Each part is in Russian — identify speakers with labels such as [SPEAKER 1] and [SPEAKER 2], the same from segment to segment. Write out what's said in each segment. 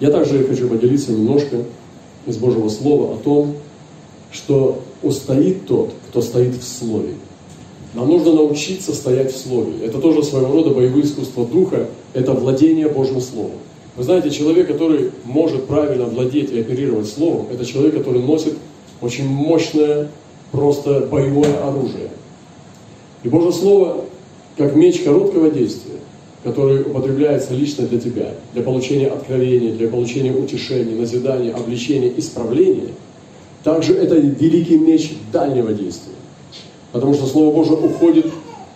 [SPEAKER 1] Я также хочу поделиться немножко из Божьего Слова о том, что устоит тот, кто стоит в Слове. Нам нужно научиться стоять в Слове. Это тоже своего рода боевое искусство Духа, это владение Божьим Словом. Вы знаете, человек, который может правильно владеть и оперировать Словом, это человек, который носит очень мощное, просто боевое оружие. И Божье Слово, как меч короткого действия, который употребляется лично для тебя, для получения откровения, для получения утешения, назидания, обличения, исправления, также это великий меч дальнего действия. Потому что Слово Божье уходит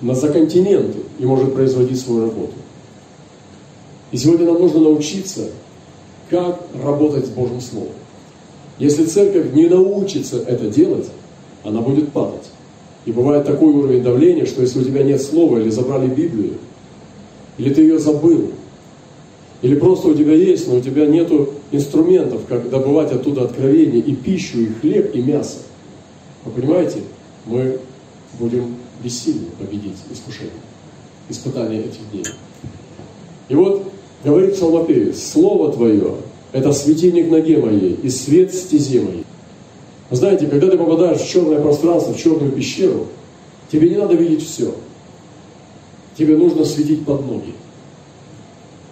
[SPEAKER 1] на за континенты и может производить свою работу. И сегодня нам нужно научиться, как работать с Божьим Словом. Если церковь не научится это делать, она будет падать. И бывает такой уровень давления, что если у тебя нет слова или забрали Библию, или ты ее забыл, или просто у тебя есть, но у тебя нет инструментов, как добывать оттуда откровение и пищу, и хлеб, и мясо. Вы понимаете? Мы будем бессильны победить искушение, испытание этих дней. И вот говорит Псалмопевец, Слово Твое – это светильник ноге моей и свет стезе моей. Вы знаете, когда ты попадаешь в черное пространство, в черную пещеру, тебе не надо видеть все. Тебе нужно светить под ноги.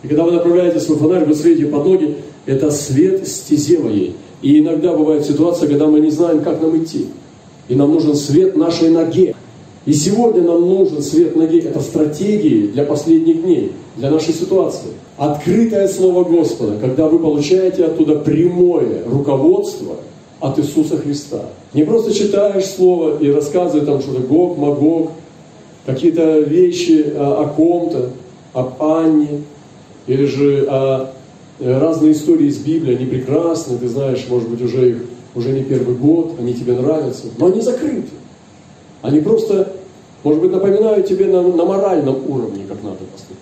[SPEAKER 1] И когда вы направляете свой фонарь, вы светите под ноги, это свет стезе моей. И иногда бывает ситуация, когда мы не знаем, как нам идти. И нам нужен свет нашей ноге. И сегодня нам нужен свет ноги. Это стратегии для последних дней, для нашей ситуации. Открытое Слово Господа, когда вы получаете оттуда прямое руководство от Иисуса Христа. Не просто читаешь Слово и рассказываешь там что-то Гог, Магог, какие-то вещи о, о ком-то, об Анне, или же о э, разные истории из Библии, они прекрасны, ты знаешь, может быть, уже их уже не первый год, они тебе нравятся, но они закрыты. Они просто, может быть, напоминают тебе на, на моральном уровне, как надо поступать.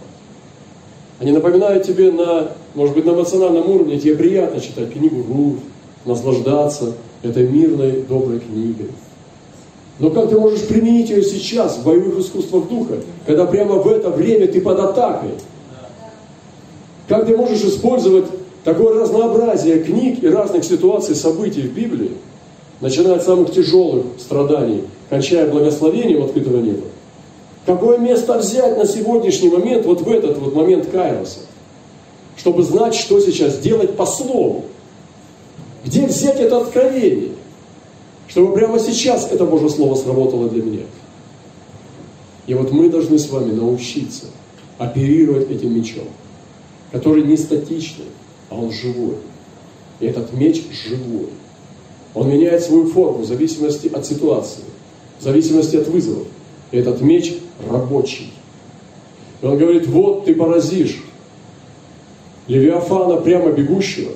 [SPEAKER 1] Они напоминают тебе на, может быть, на эмоциональном уровне, тебе приятно читать книгу Руфь, наслаждаться этой мирной, доброй книгой. Но как ты можешь применить ее сейчас в боевых искусствах духа, когда прямо в это время ты под атакой? Как ты можешь использовать такое разнообразие книг и разных ситуаций, событий в Библии, начиная от самых тяжелых страданий, кончая благословением открытого неба? Какое место взять на сегодняшний момент, вот в этот вот момент Кайроса, чтобы знать, что сейчас делать по слову? Где взять это откровение? Чтобы прямо сейчас это Божье Слово сработало для меня. И вот мы должны с вами научиться оперировать этим мечом, который не статичный, а он живой. И этот меч живой. Он меняет свою форму в зависимости от ситуации, в зависимости от вызовов. И этот меч рабочий. И он говорит, вот ты поразишь Левиафана прямо бегущего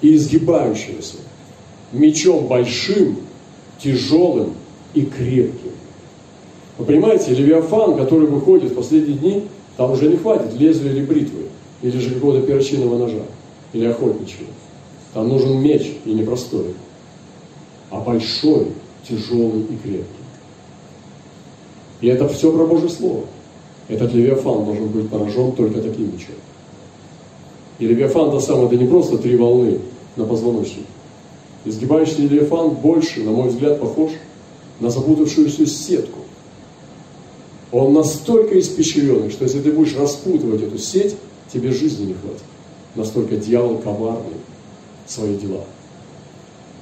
[SPEAKER 1] и изгибающегося мечом большим тяжелым и крепким. Вы понимаете, Левиафан, который выходит в последние дни, там уже не хватит лезвия или бритвы, или же какого-то перочинного ножа, или охотничьего. Там нужен меч, и не простой, а большой, тяжелый и крепкий. И это все про Божье Слово. Этот Левиафан должен быть поражен только таким мечом. И Левиафан, то самое, это не просто три волны на позвоночнике. Изгибающийся левиафан больше, на мой взгляд, похож на запутавшуюся сетку. Он настолько испещренный, что если ты будешь распутывать эту сеть, тебе жизни не хватит. Настолько дьявол коварный свои дела.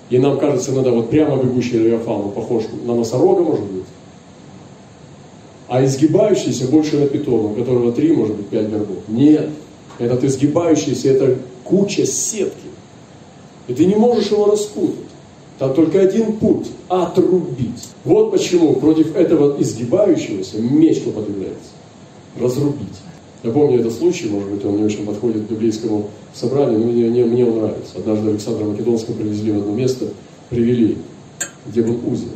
[SPEAKER 1] И нам кажется, иногда вот прямо бегущий левиафан, он похож на носорога, может быть. А изгибающийся больше на питона, у которого три, может быть, пять горбов. Нет, этот изгибающийся, это куча сетки. И ты не можешь его распутать. Там только один путь – отрубить. Вот почему против этого изгибающегося меч употребляется. Разрубить. Я помню этот случай, может быть, он не очень подходит к библейскому собранию, но мне, мне, мне он нравится. Однажды Александра Македонского привезли в одно место, привели, где был узел.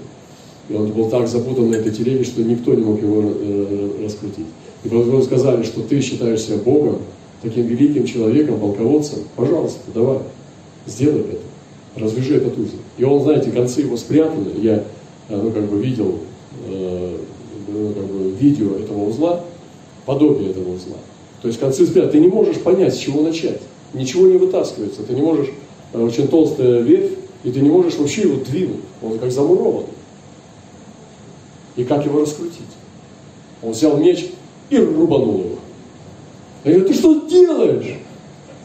[SPEAKER 1] И он был так запутан на этой телеге, что никто не мог его э, раскрутить. И потом сказали, что ты считаешь себя Богом, таким великим человеком, полководцем, пожалуйста, давай сделай это, развяжи этот узел. И он, знаете, концы его спрятаны, я, э, ну, как бы видел, э, ну, как бы, видео этого узла, подобие этого узла. То есть концы спрятаны, ты не можешь понять, с чего начать. ничего не вытаскивается. Ты не можешь, э, очень толстая ветвь, и ты не можешь вообще его двинуть. Он как замурованный. И как его раскрутить? Он взял меч и рубанул его. Я говорю, ты что делаешь?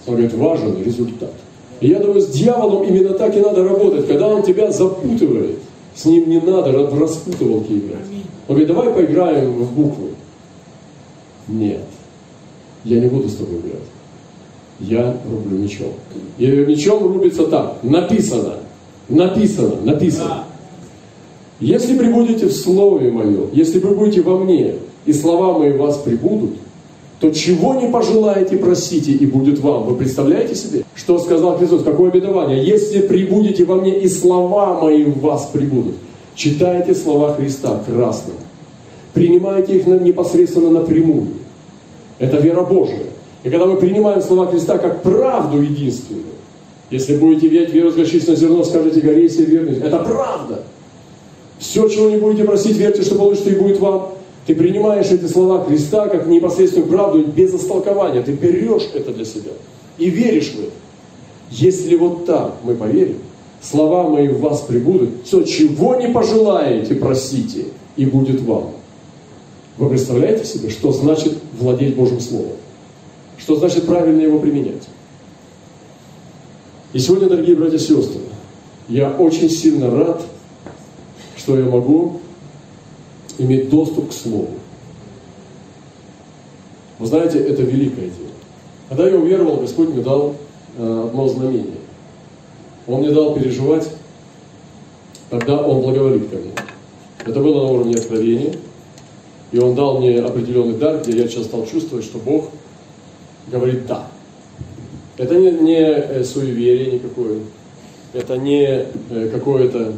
[SPEAKER 1] Он говорит, важен результат. И я думаю, с дьяволом именно так и надо работать, когда он тебя запутывает. С ним не надо в распутывалки играть. Он говорит, давай поиграем в буквы. Нет, я не буду с тобой играть. Я рублю мечом. И мечом рубится так. Написано. Написано. Написано. Если прибудете в Слове Моем, если вы будете во мне, и слова мои вас прибудут, то чего не пожелаете, просите, и будет вам. Вы представляете себе, что сказал Христос? Какое обетование? Если прибудете во мне, и слова мои в вас прибудут. Читайте слова Христа красным. Принимайте их непосредственно напрямую. Это вера Божия. И когда мы принимаем слова Христа как правду единственную, если будете верить веру на зерно, скажите горе себе верность. Это правда. Все, чего не будете просить, верьте, что получится и будет вам. Ты принимаешь эти слова Христа как непосредственную правду без истолкования. Ты берешь это для себя и веришь в это. Если вот так мы поверим, слова мои в вас прибудут, все, чего не пожелаете, просите, и будет вам. Вы представляете себе, что значит владеть Божьим Словом? Что значит правильно его применять? И сегодня, дорогие братья и сестры, я очень сильно рад, что я могу иметь доступ к Слову. Вы знаете, это великое дело. Когда я уверовал, Господь мне дал э, одно знамение. Он мне дал переживать, когда Он благоволит ко мне. Это было на уровне откровения. И Он дал мне определенный дар, где я сейчас стал чувствовать, что Бог говорит «да». Это не, не э, суеверие никакое, это не э, какое-то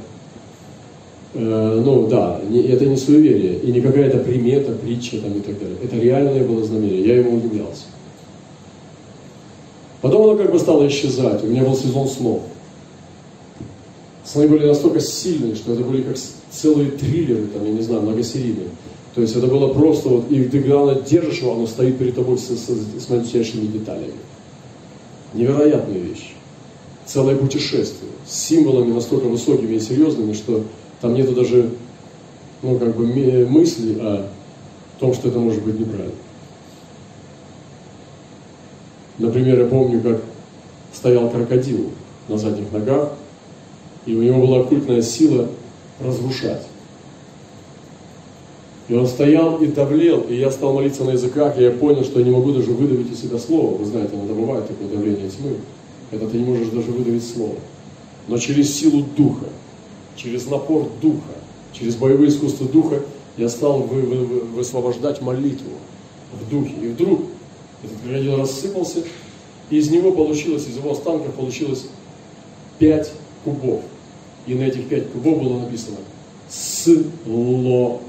[SPEAKER 1] ну да, это не суеверие и не какая-то примета, притча там и так далее. Это реальное было знамение, я ему удивлялся. Потом оно как бы стало исчезать, у меня был сезон снов. Сны были настолько сильные, что это были как целые триллеры, там, я не знаю, многосерийные. То есть это было просто вот, и ты главное держишь его, оно стоит перед тобой с, с, с мельчайшими деталями. Невероятная вещь. Целое путешествие с символами настолько высокими и серьезными, что там нету даже ну, как бы мысли о том, что это может быть неправильно. Например, я помню, как стоял крокодил на задних ногах, и у него была оккультная сила разрушать. И он стоял и давлел, и я стал молиться на языках, и я понял, что я не могу даже выдавить из себя слово. Вы знаете, иногда бывает такое давление тьмы, когда ты не можешь даже выдавить слово. Но через силу Духа через напор духа, через боевые искусства духа я стал вы, вы, вы, высвобождать молитву в духе. И вдруг этот крокодил рассыпался, и из него получилось, из его останков получилось пять кубов. И на этих пять кубов было написано «Слово».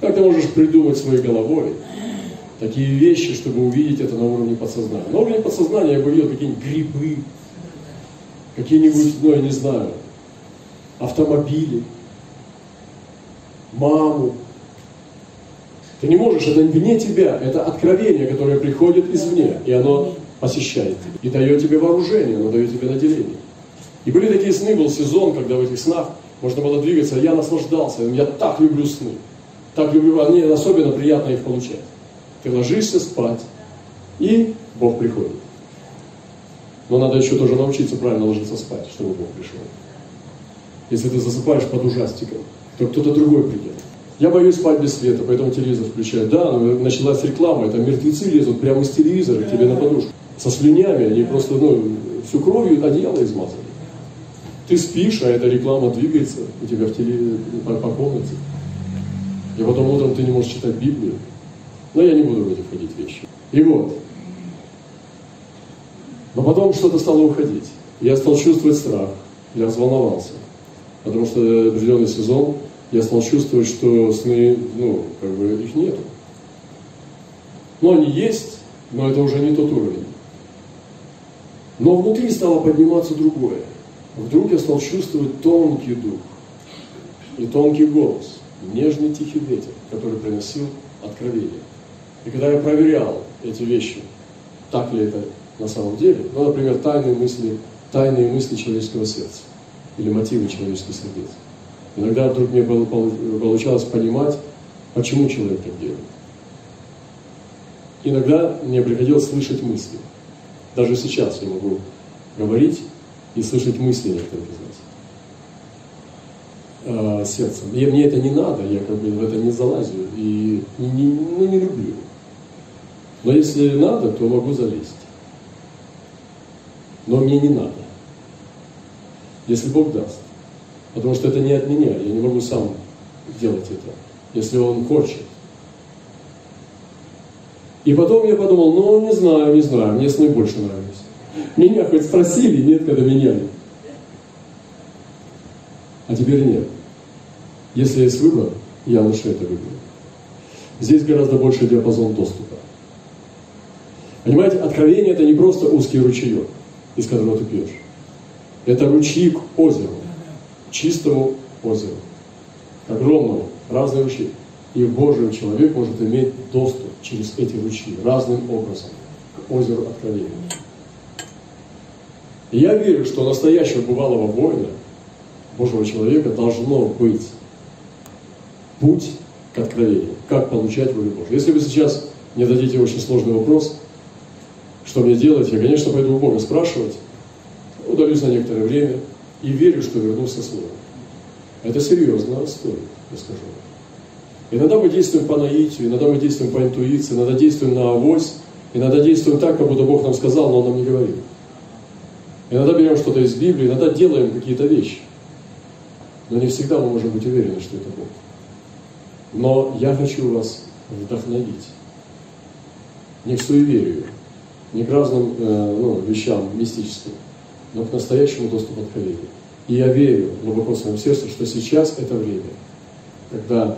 [SPEAKER 1] Как ты можешь придумать своей головой такие вещи, чтобы увидеть это на уровне подсознания? На уровне подсознания я бы видел какие-нибудь грибы, какие-нибудь, ну я не знаю, автомобили, маму. Ты не можешь, это вне тебя, это откровение, которое приходит извне, и оно посещает тебя, и дает тебе вооружение, оно дает тебе наделение. И были такие сны, был сезон, когда в этих снах можно было двигаться, я наслаждался, я так люблю сны, так люблю, мне особенно приятно их получать. Ты ложишься спать, и Бог приходит. Но надо еще тоже научиться правильно ложиться спать, чтобы Бог пришел. Если ты засыпаешь под ужастиком, то кто-то другой придет. Я боюсь спать без света, поэтому телевизор включаю. Да, но началась реклама, это мертвецы лезут прямо из телевизора к тебе на подушку. Со слюнями, они просто, ну, всю кровью одеяло измазали. Ты спишь, а эта реклама двигается у тебя в теле, по, по комнате. И потом утром ты не можешь читать Библию. Но я не буду в эти входить вещи. И вот. Но потом что-то стало уходить. Я стал чувствовать страх. Я взволновался потому что определенный сезон я стал чувствовать, что сны, ну, как бы их нету. Но они есть, но это уже не тот уровень. Но внутри стало подниматься другое. Вдруг я стал чувствовать тонкий дух и тонкий голос, нежный тихий ветер, который приносил откровение. И когда я проверял эти вещи, так ли это на самом деле. Ну, например, тайные мысли, тайные мысли человеческого сердца или мотивы человеческих сердец. Иногда вдруг мне получалось понимать, почему человек так делает. Иногда мне приходилось слышать мысли. Даже сейчас я могу говорить и слышать мысли некоторых из нас э, сердцем. И мне это не надо, я как бы в это не залазю и не, не, ну, не люблю. Но если надо, то могу залезть. Но мне не надо. Если Бог даст. Потому что это не от меня, я не могу сам делать это, если Он хочет. И потом я подумал, ну не знаю, не знаю, мне сны больше нравились. Меня хоть спросили, нет, когда меняли. А теперь нет. Если есть выбор, я лучше это выберу. Здесь гораздо больше диапазон доступа. Понимаете, откровение это не просто узкий ручеек, из которого ты пьешь. Это ручьи к озеру, чистому озеру, огромному, разные ручьи. И Божий человек может иметь доступ через эти ручьи разным образом к озеру откровения. И я верю, что настоящего бывалого воина, Божьего человека, должно быть путь к откровению, как получать волю Божию. Если вы сейчас мне дадите очень сложный вопрос, что мне делать, я, конечно, пойду у Бога спрашивать, удалюсь на некоторое время и верю, что вернулся Слово. Это серьезно стоит, я скажу. Иногда мы действуем по наитию, иногда мы действуем по интуиции, иногда действуем на авось, иногда действуем так, как будто Бог нам сказал, но Он нам не говорит. Иногда берем что-то из Библии, иногда делаем какие-то вещи. Но не всегда мы можем быть уверены, что это Бог. Но я хочу вас вдохновить. Не к суеверию, не к разным э, ну, вещам мистическим, но к настоящему доступу откровения. И я верю глубоко в своем сердце, что сейчас это время, когда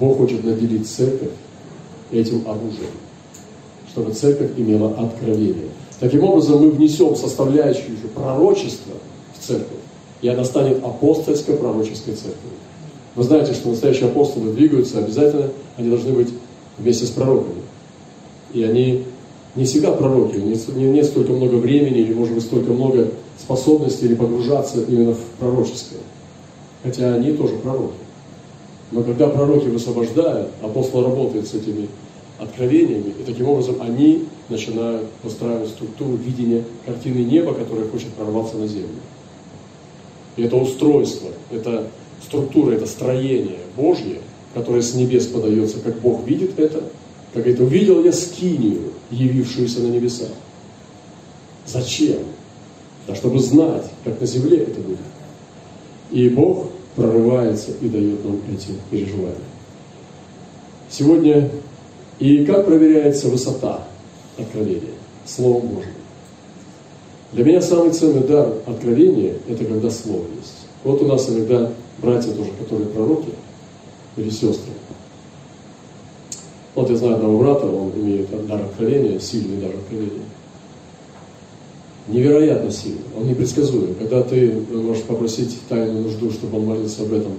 [SPEAKER 1] Бог хочет наделить церковь этим оружием, чтобы церковь имела откровение. Таким образом, мы внесем составляющую пророчество в церковь, и она станет апостольской пророческой церковью. Вы знаете, что настоящие апостолы двигаются, обязательно они должны быть вместе с пророками. И они не всегда пророки, не, нет столько много времени или, может быть, столько много способностей или погружаться именно в пророческое. Хотя они тоже пророки. Но когда пророки высвобождают, апостол работает с этими откровениями, и таким образом они начинают постраивать структуру видения картины неба, которая хочет прорваться на землю. И это устройство, это структура, это строение Божье, которое с небес подается, как Бог видит это, как это увидел я скинию, явившуюся на небесах. Зачем? Да чтобы знать, как на земле это будет. И Бог прорывается и дает нам эти переживания. Сегодня и как проверяется высота откровения Словом Божьим? Для меня самый ценный дар откровения – это когда Слово есть. Вот у нас иногда братья тоже, которые пророки, или сестры. Вот я знаю одного брата, он имеет дар откровения, сильный дар откровения. Невероятно сильный, он непредсказуем. Когда ты можешь попросить тайную нужду, чтобы он молился об этом,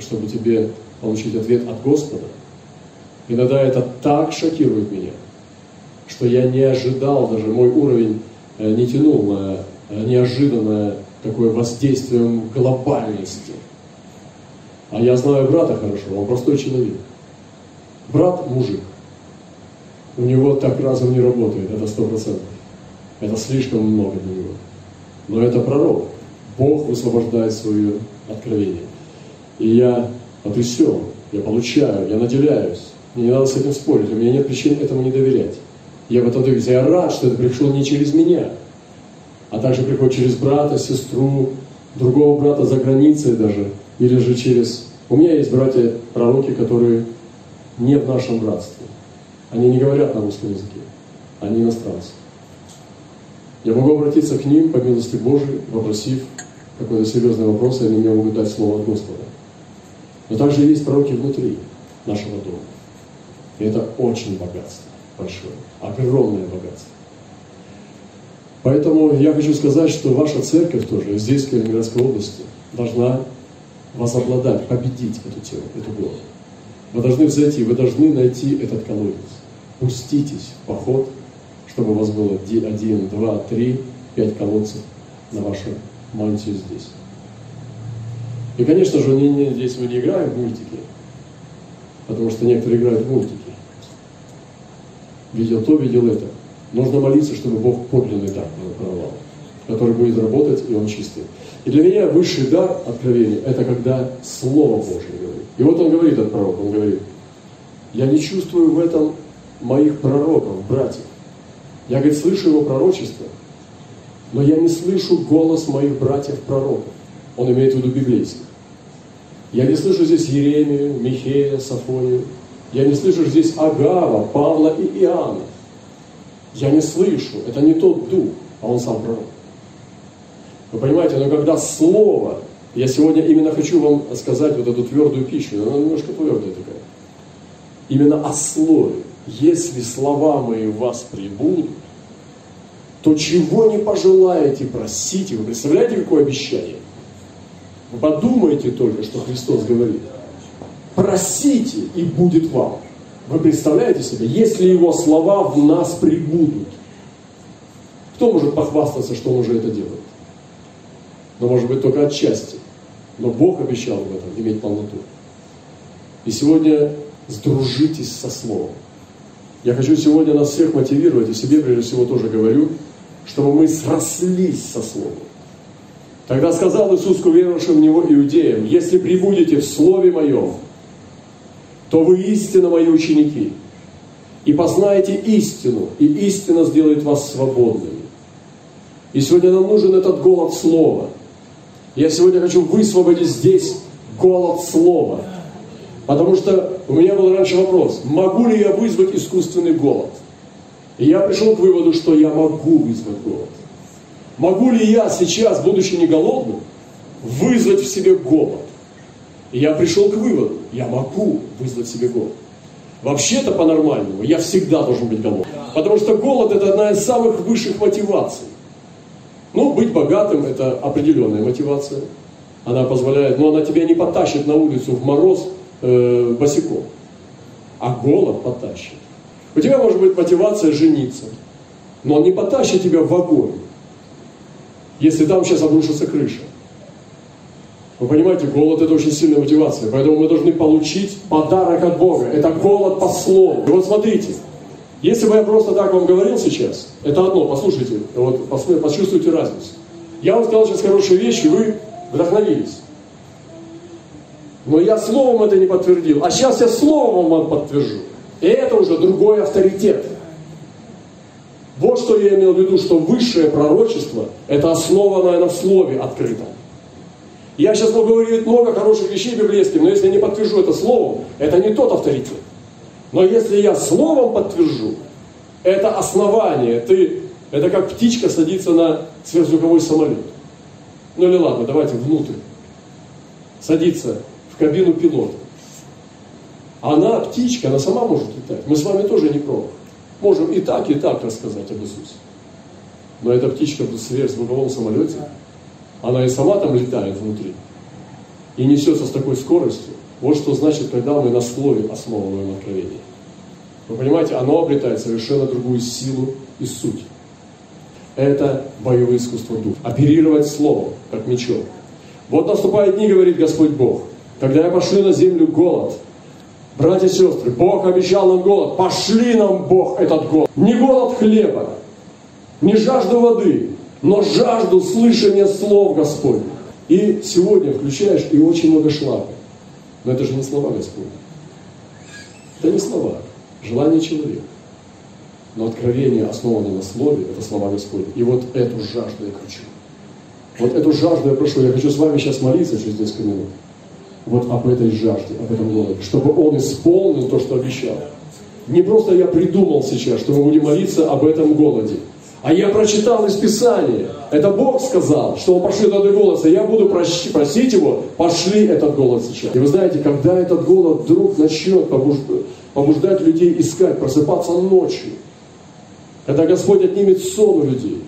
[SPEAKER 1] чтобы тебе получить ответ от Господа, иногда это так шокирует меня, что я не ожидал, даже мой уровень э, не тянул на э, неожиданное такое воздействие глобальности. А я знаю брата хорошо, он простой человек. Брат мужик. У него так разум не работает, это сто процентов. Это слишком много для него. Но это пророк. Бог высвобождает свое откровение. И я потрясен, я получаю, я наделяюсь. Мне не надо с этим спорить, у меня нет причин этому не доверять. Я в этом доверюсь. Я рад, что это пришло не через меня, а также приходит через брата, сестру, другого брата за границей даже, или же через... У меня есть братья-пророки, которые не в нашем братстве. Они не говорят на русском языке, они иностранцы. Я могу обратиться к ним по милости Божией, попросив какой-то серьезный вопрос, и они мне могут дать слово от Господа. Но также есть пророки внутри нашего дома. И это очень богатство большое, огромное богатство. Поэтому я хочу сказать, что ваша церковь тоже здесь, в Калининградской области, должна вас обладать, победить эту тему, эту гору. Вы должны взойти, вы должны найти этот колодец. Пуститесь в поход чтобы у вас было один, два, три, пять колодцев на вашу мантию здесь. И, конечно же, не, не, здесь мы не играем в мультики, потому что некоторые играют в мультики. Видел то, видел это. Нужно молиться, чтобы Бог подлинный дар даровал, который будет работать, и он чистый. И для меня высший дар откровения – это когда Слово Божье говорит. И вот он говорит от пророка, он говорит, я не чувствую в этом моих пророков, братьев. Я, говорит, слышу его пророчество, но я не слышу голос моих братьев-пророков. Он имеет в виду библейских. Я не слышу здесь Еремию, Михея, Сафонию. Я не слышу здесь Агава, Павла и Иоанна. Я не слышу. Это не тот дух, а он сам пророк. Вы понимаете, но когда слово, я сегодня именно хочу вам сказать вот эту твердую пищу, она немножко твердая такая. Именно о слове. Если слова мои в вас прибудут, то чего не пожелаете, просите. Вы представляете, какое обещание? Вы подумайте только, что Христос говорит. Просите, и будет вам. Вы представляете себе, если Его слова в нас прибудут, кто может похвастаться, что Он уже это делает? Но может быть только отчасти. Но Бог обещал в этом иметь полноту. И сегодня сдружитесь со Словом. Я хочу сегодня нас всех мотивировать, и себе прежде всего тоже говорю, чтобы мы срослись со Словом. Тогда сказал Иисус к уверовавшим в Него иудеям, если прибудете в Слове Моем, то вы истинно Мои ученики, и познаете истину, и истина сделает вас свободными. И сегодня нам нужен этот голод Слова. Я сегодня хочу высвободить здесь голод Слова. Потому что у меня был раньше вопрос, могу ли я вызвать искусственный голод? И я пришел к выводу, что я могу вызвать голод. Могу ли я сейчас, будучи не голодным, вызвать в себе голод? И я пришел к выводу, я могу вызвать себе голод. Вообще-то по-нормальному я всегда должен быть голодным. Потому что голод это одна из самых высших мотиваций. Ну, быть богатым это определенная мотивация. Она позволяет, но она тебя не потащит на улицу в мороз э, босиком. А голод потащит. У тебя может быть мотивация жениться, но он не потащит тебя в огонь если там сейчас обрушится крыша. Вы понимаете, голод это очень сильная мотивация, поэтому мы должны получить подарок от Бога. Это голод по слову. И вот смотрите, если бы я просто так вам говорил сейчас, это одно, послушайте, вот почувствуйте разницу. Я вам сказал сейчас хорошие вещи, вы вдохновились. Но я словом это не подтвердил. А сейчас я словом вам подтвержу. И это уже другой авторитет. Вот что я имел в виду, что высшее пророчество – это основанное на слове открытом. Я сейчас могу говорить много хороших вещей библейских, но если не подтвержу это словом, это не тот авторитет. Но если я словом подтвержу, это основание. Ты, это как птичка садится на сверхзвуковой самолет. Ну или ладно, давайте внутрь. Садится кабину пилота. Она, птичка, она сама может летать. Мы с вами тоже не пробуем. Можем и так, и так рассказать об Иисусе. Но эта птичка в сверхзвуковом самолете, она и сама там летает внутри. И несется с такой скоростью. Вот что значит, когда мы на слове основываем откровение. Вы понимаете, оно обретает совершенно другую силу и суть. Это боевое искусство духа. Оперировать словом, как мечом. Вот наступают дни, говорит Господь Бог, когда я пошлю на землю голод – Братья и сестры, Бог обещал нам голод. Пошли нам, Бог, этот голод. Не голод хлеба, не жажду воды, но жажду слышания слов Господня. И сегодня включаешь, и очень много шлака. Но это же не слова Господня. Это не слова, желание человека. Но откровение, основанное на слове, это слова Господня. И вот эту жажду я хочу. Вот эту жажду я прошу. Я хочу с вами сейчас молиться через несколько минут вот об этой жажде, об этом голоде, чтобы Он исполнил то, что обещал. Не просто я придумал сейчас, что мы будем молиться об этом голоде, а я прочитал из Писания. Это Бог сказал, что Он пошлет этот голод, и я буду просить Его, пошли этот голод сейчас. И вы знаете, когда этот голод вдруг начнет побуждать людей искать, просыпаться ночью, когда Господь отнимет сон у людей,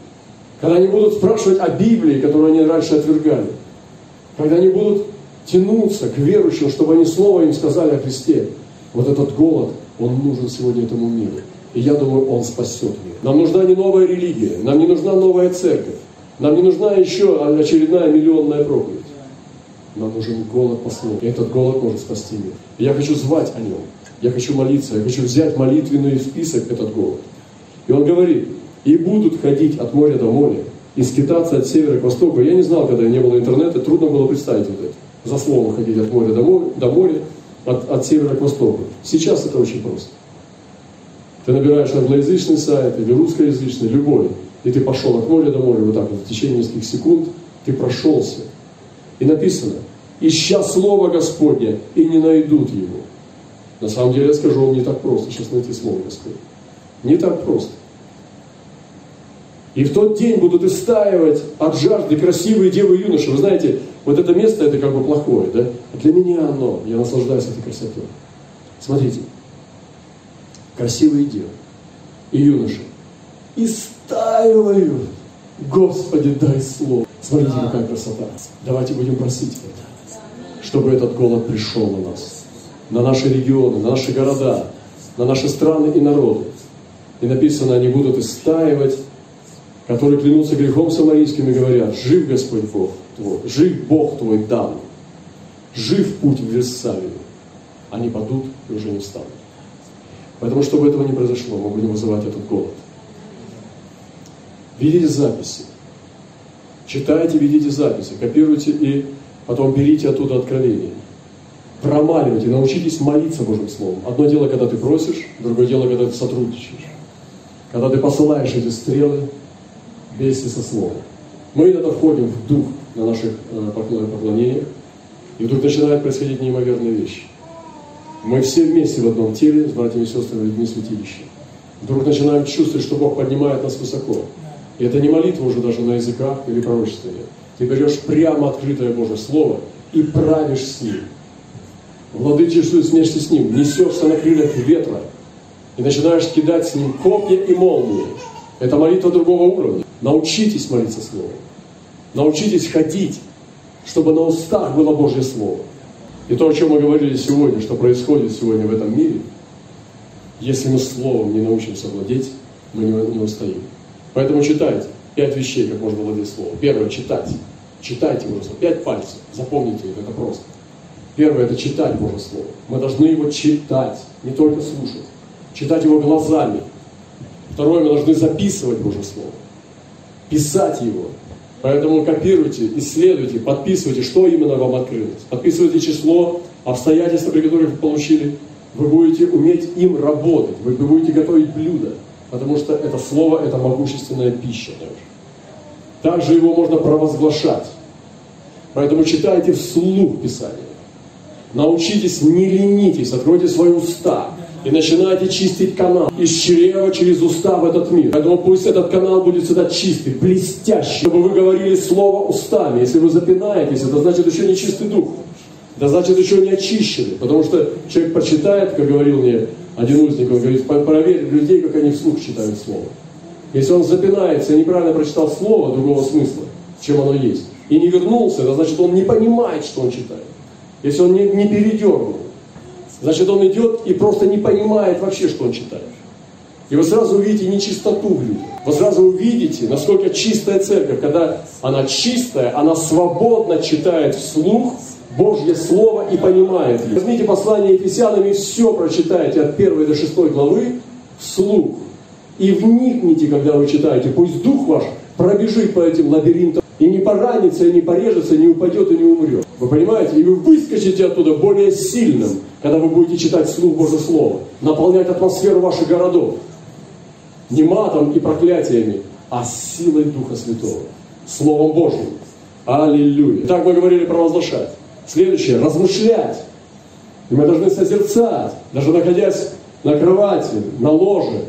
[SPEAKER 1] когда они будут спрашивать о Библии, которую они раньше отвергали, когда они будут тянуться к верующим, чтобы они снова им сказали о Христе. Вот этот голод, он нужен сегодня этому миру. И я думаю, Он спасет мир. Нам нужна не новая религия, нам не нужна новая церковь, нам не нужна еще очередная миллионная проповедь. Нам нужен голод по слову. И этот голод может спасти мир. И я хочу звать о нем. Я хочу молиться, я хочу взять молитвенный список этот голод. И он говорит, и будут ходить от моря до моря, и скитаться от севера к востоку. Я не знал, когда не было интернета, трудно было представить вот это. За словом ходить от моря до моря, до моря от, от севера к востоку. Сейчас это очень просто. Ты набираешь англоязычный сайт или русскоязычный, любой, и ты пошел от моря до моря вот так вот в течение нескольких секунд, ты прошелся. И написано, ища Слово Господне, и не найдут его. На самом деле, я скажу вам, не так просто сейчас найти Слово Господне. Не так просто. И в тот день будут истаивать от жажды красивые девы и юноши. Вы знаете, вот это место, это как бы плохое, да? А для меня оно, я наслаждаюсь этой красотой. Смотрите, красивые девы и юноши истаивают. Господи, дай слово. Смотрите, какая красота. Давайте будем просить, чтобы этот голод пришел на нас, на наши регионы, на наши города, на наши страны и народы. И написано, они будут истаивать, которые клянутся грехом самарийским и говорят, жив Господь Бог твой, жив Бог твой дан, жив путь в Версалию. Они падут и уже не встанут. Поэтому, чтобы этого не произошло, мы будем вызывать этот голод. Видите записи. Читайте, видите записи, копируйте и потом берите оттуда откровение. Промаливайте, научитесь молиться Божьим Словом. Одно дело, когда ты просишь, другое дело, когда ты сотрудничаешь. Когда ты посылаешь эти стрелы вместе со Словом. Мы иногда входим в дух на наших э, поклонениях, и вдруг начинают происходить неимоверные вещи. Мы все вместе в одном теле с братьями и сестрами людьми святилища. Вдруг начинаем чувствовать, что Бог поднимает нас высоко. И это не молитва уже даже на языках или пророчестве. Ты берешь прямо открытое Божье Слово и правишь с ним. Владычествуешь вместе с ним, несешься на крыльях ветра и начинаешь кидать с ним копья и молнии. Это молитва другого уровня. Научитесь молиться Словом. Научитесь ходить, чтобы на устах было Божье Слово. И то, о чем мы говорили сегодня, что происходит сегодня в этом мире, если мы Словом не научимся владеть, мы не, устоим. Поэтому читайте. Пять вещей, как можно владеть Словом. Первое – читать. Читайте Божье Слово. Пять пальцев. Запомните их, это просто. Первое – это читать Божье Слово. Мы должны его читать, не только слушать. Читать его глазами. Второе – мы должны записывать Божье Слово. Писать его. Поэтому копируйте, исследуйте, подписывайте, что именно вам открылось. Подписывайте число, обстоятельства, при которых вы получили. Вы будете уметь им работать, вы будете готовить блюда, потому что это слово – это могущественная пища. Также его можно провозглашать. Поэтому читайте вслух Писание. Научитесь, не ленитесь, откройте свои уста и начинаете чистить канал из чрева через уста в этот мир. Поэтому пусть этот канал будет всегда чистый, блестящий, чтобы вы говорили слово устами. Если вы запинаетесь, это значит еще не чистый дух. Это значит еще не очищенный. Потому что человек прочитает, как говорил мне один узник, он говорит, проверь людей, как они вслух читают слово. Если он запинается и неправильно прочитал слово другого смысла, чем оно есть, и не вернулся, это значит, он не понимает, что он читает. Если он не, не передернул, Значит, он идет и просто не понимает вообще, что он читает. И вы сразу увидите нечистоту в людях. Вы сразу увидите, насколько чистая церковь, когда она чистая, она свободно читает вслух Божье Слово и понимает его. Возьмите послание Ефесянам и все прочитайте от 1 до 6 главы вслух. И вникните, когда вы читаете. Пусть дух ваш пробежит по этим лабиринтам и не поранится, и не порежется, и не упадет, и не умрет. Вы понимаете? И вы выскочите оттуда более сильным, когда вы будете читать вслух Божье Слово, наполнять атмосферу ваших городов. Не матом и проклятиями, а силой Духа Святого. Словом Божьим. Аллилуйя. Так мы говорили про возглашать. Следующее. Размышлять. И мы должны созерцать, даже находясь на кровати, на ложе,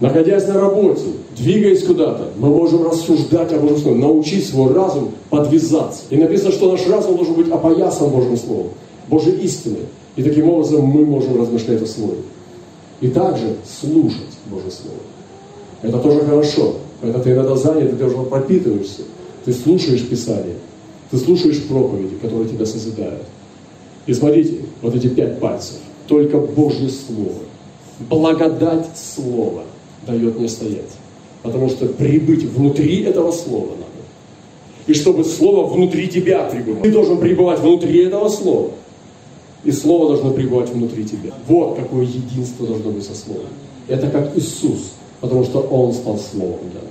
[SPEAKER 1] находясь на работе, двигаясь куда-то, мы можем рассуждать о Божьем Слове, научить свой разум подвязаться. И написано, что наш разум должен быть опоясан Божьим Словом, Божьей истиной. И таким образом мы можем размышлять о Слове. И также слушать Божье Слово. Это тоже хорошо. Когда ты иногда занят, ты уже пропитываешься. Ты слушаешь Писание. Ты слушаешь проповеди, которые тебя созидают. И смотрите, вот эти пять пальцев. Только Божье Слово Благодать Слова дает мне стоять. Потому что прибыть внутри этого Слова надо. И чтобы Слово внутри тебя пребывало. Ты должен пребывать внутри этого Слова. И Слово должно пребывать внутри тебя. Вот какое единство должно быть со Словом. Это как Иисус, потому что Он стал Словом для нас.